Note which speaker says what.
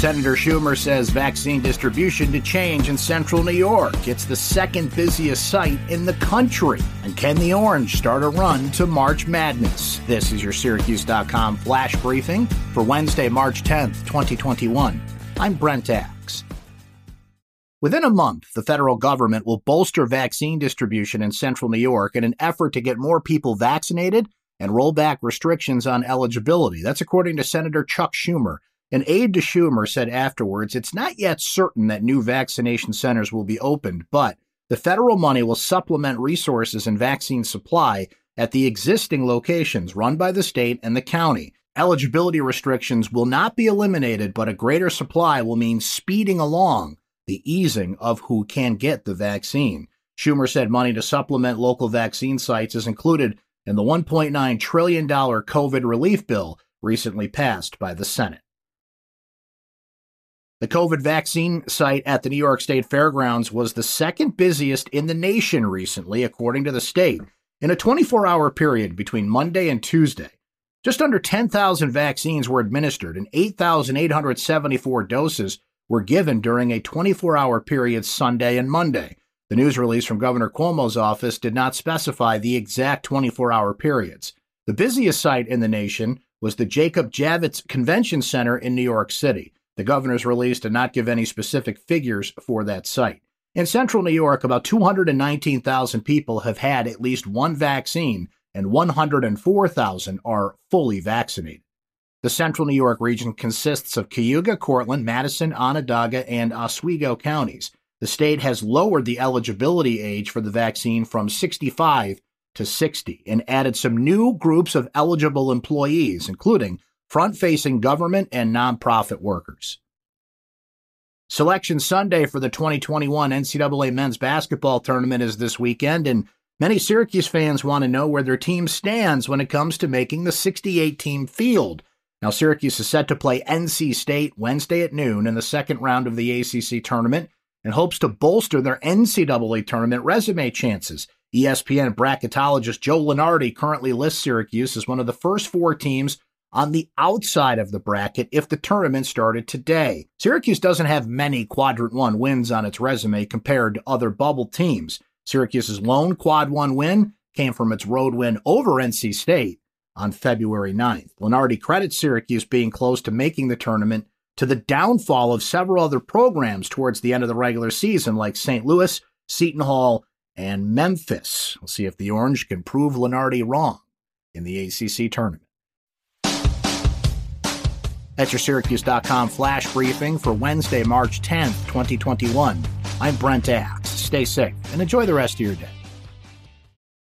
Speaker 1: Senator Schumer says vaccine distribution to change in central New York. It's the second busiest site in the country. And can the Orange start a run to March Madness? This is your Syracuse.com flash briefing for Wednesday, March 10th, 2021. I'm Brent Axe. Within a month, the federal government will bolster vaccine distribution in central New York in an effort to get more people vaccinated and roll back restrictions on eligibility. That's according to Senator Chuck Schumer. An aide to Schumer said afterwards it's not yet certain that new vaccination centers will be opened, but the federal money will supplement resources and vaccine supply at the existing locations run by the state and the county. Eligibility restrictions will not be eliminated, but a greater supply will mean speeding along the easing of who can get the vaccine. Schumer said money to supplement local vaccine sites is included in the $1.9 trillion COVID relief bill recently passed by the Senate. The COVID vaccine site at the New York State Fairgrounds was the second busiest in the nation recently, according to the state, in a 24 hour period between Monday and Tuesday. Just under 10,000 vaccines were administered and 8,874 doses were given during a 24 hour period Sunday and Monday. The news release from Governor Cuomo's office did not specify the exact 24 hour periods. The busiest site in the nation was the Jacob Javits Convention Center in New York City. The governor's release did not give any specific figures for that site. In central New York, about 219,000 people have had at least one vaccine, and 104,000 are fully vaccinated. The central New York region consists of Cayuga, Cortland, Madison, Onondaga, and Oswego counties. The state has lowered the eligibility age for the vaccine from 65 to 60 and added some new groups of eligible employees, including front facing government and nonprofit workers. Selection Sunday for the 2021 NCAA men's basketball tournament is this weekend, and many Syracuse fans want to know where their team stands when it comes to making the 68 team field. Now, Syracuse is set to play NC State Wednesday at noon in the second round of the ACC tournament and hopes to bolster their NCAA tournament resume chances. ESPN bracketologist Joe Lunardi currently lists Syracuse as one of the first four teams on the outside of the bracket if the tournament started today. Syracuse doesn't have many quadrant one wins on its resume compared to other bubble teams. Syracuse's lone quad one win came from its road win over NC State on February 9th. Lunardi credits Syracuse being close to making the tournament to the downfall of several other programs towards the end of the regular season, like St. Louis, Seton Hall, and Memphis. We'll see if the Orange can prove Lunardi wrong in the ACC tournament. That's your Syracuse.com flash briefing for Wednesday, March 10th, 2021. I'm Brent Axe. Stay safe and enjoy the rest of your day.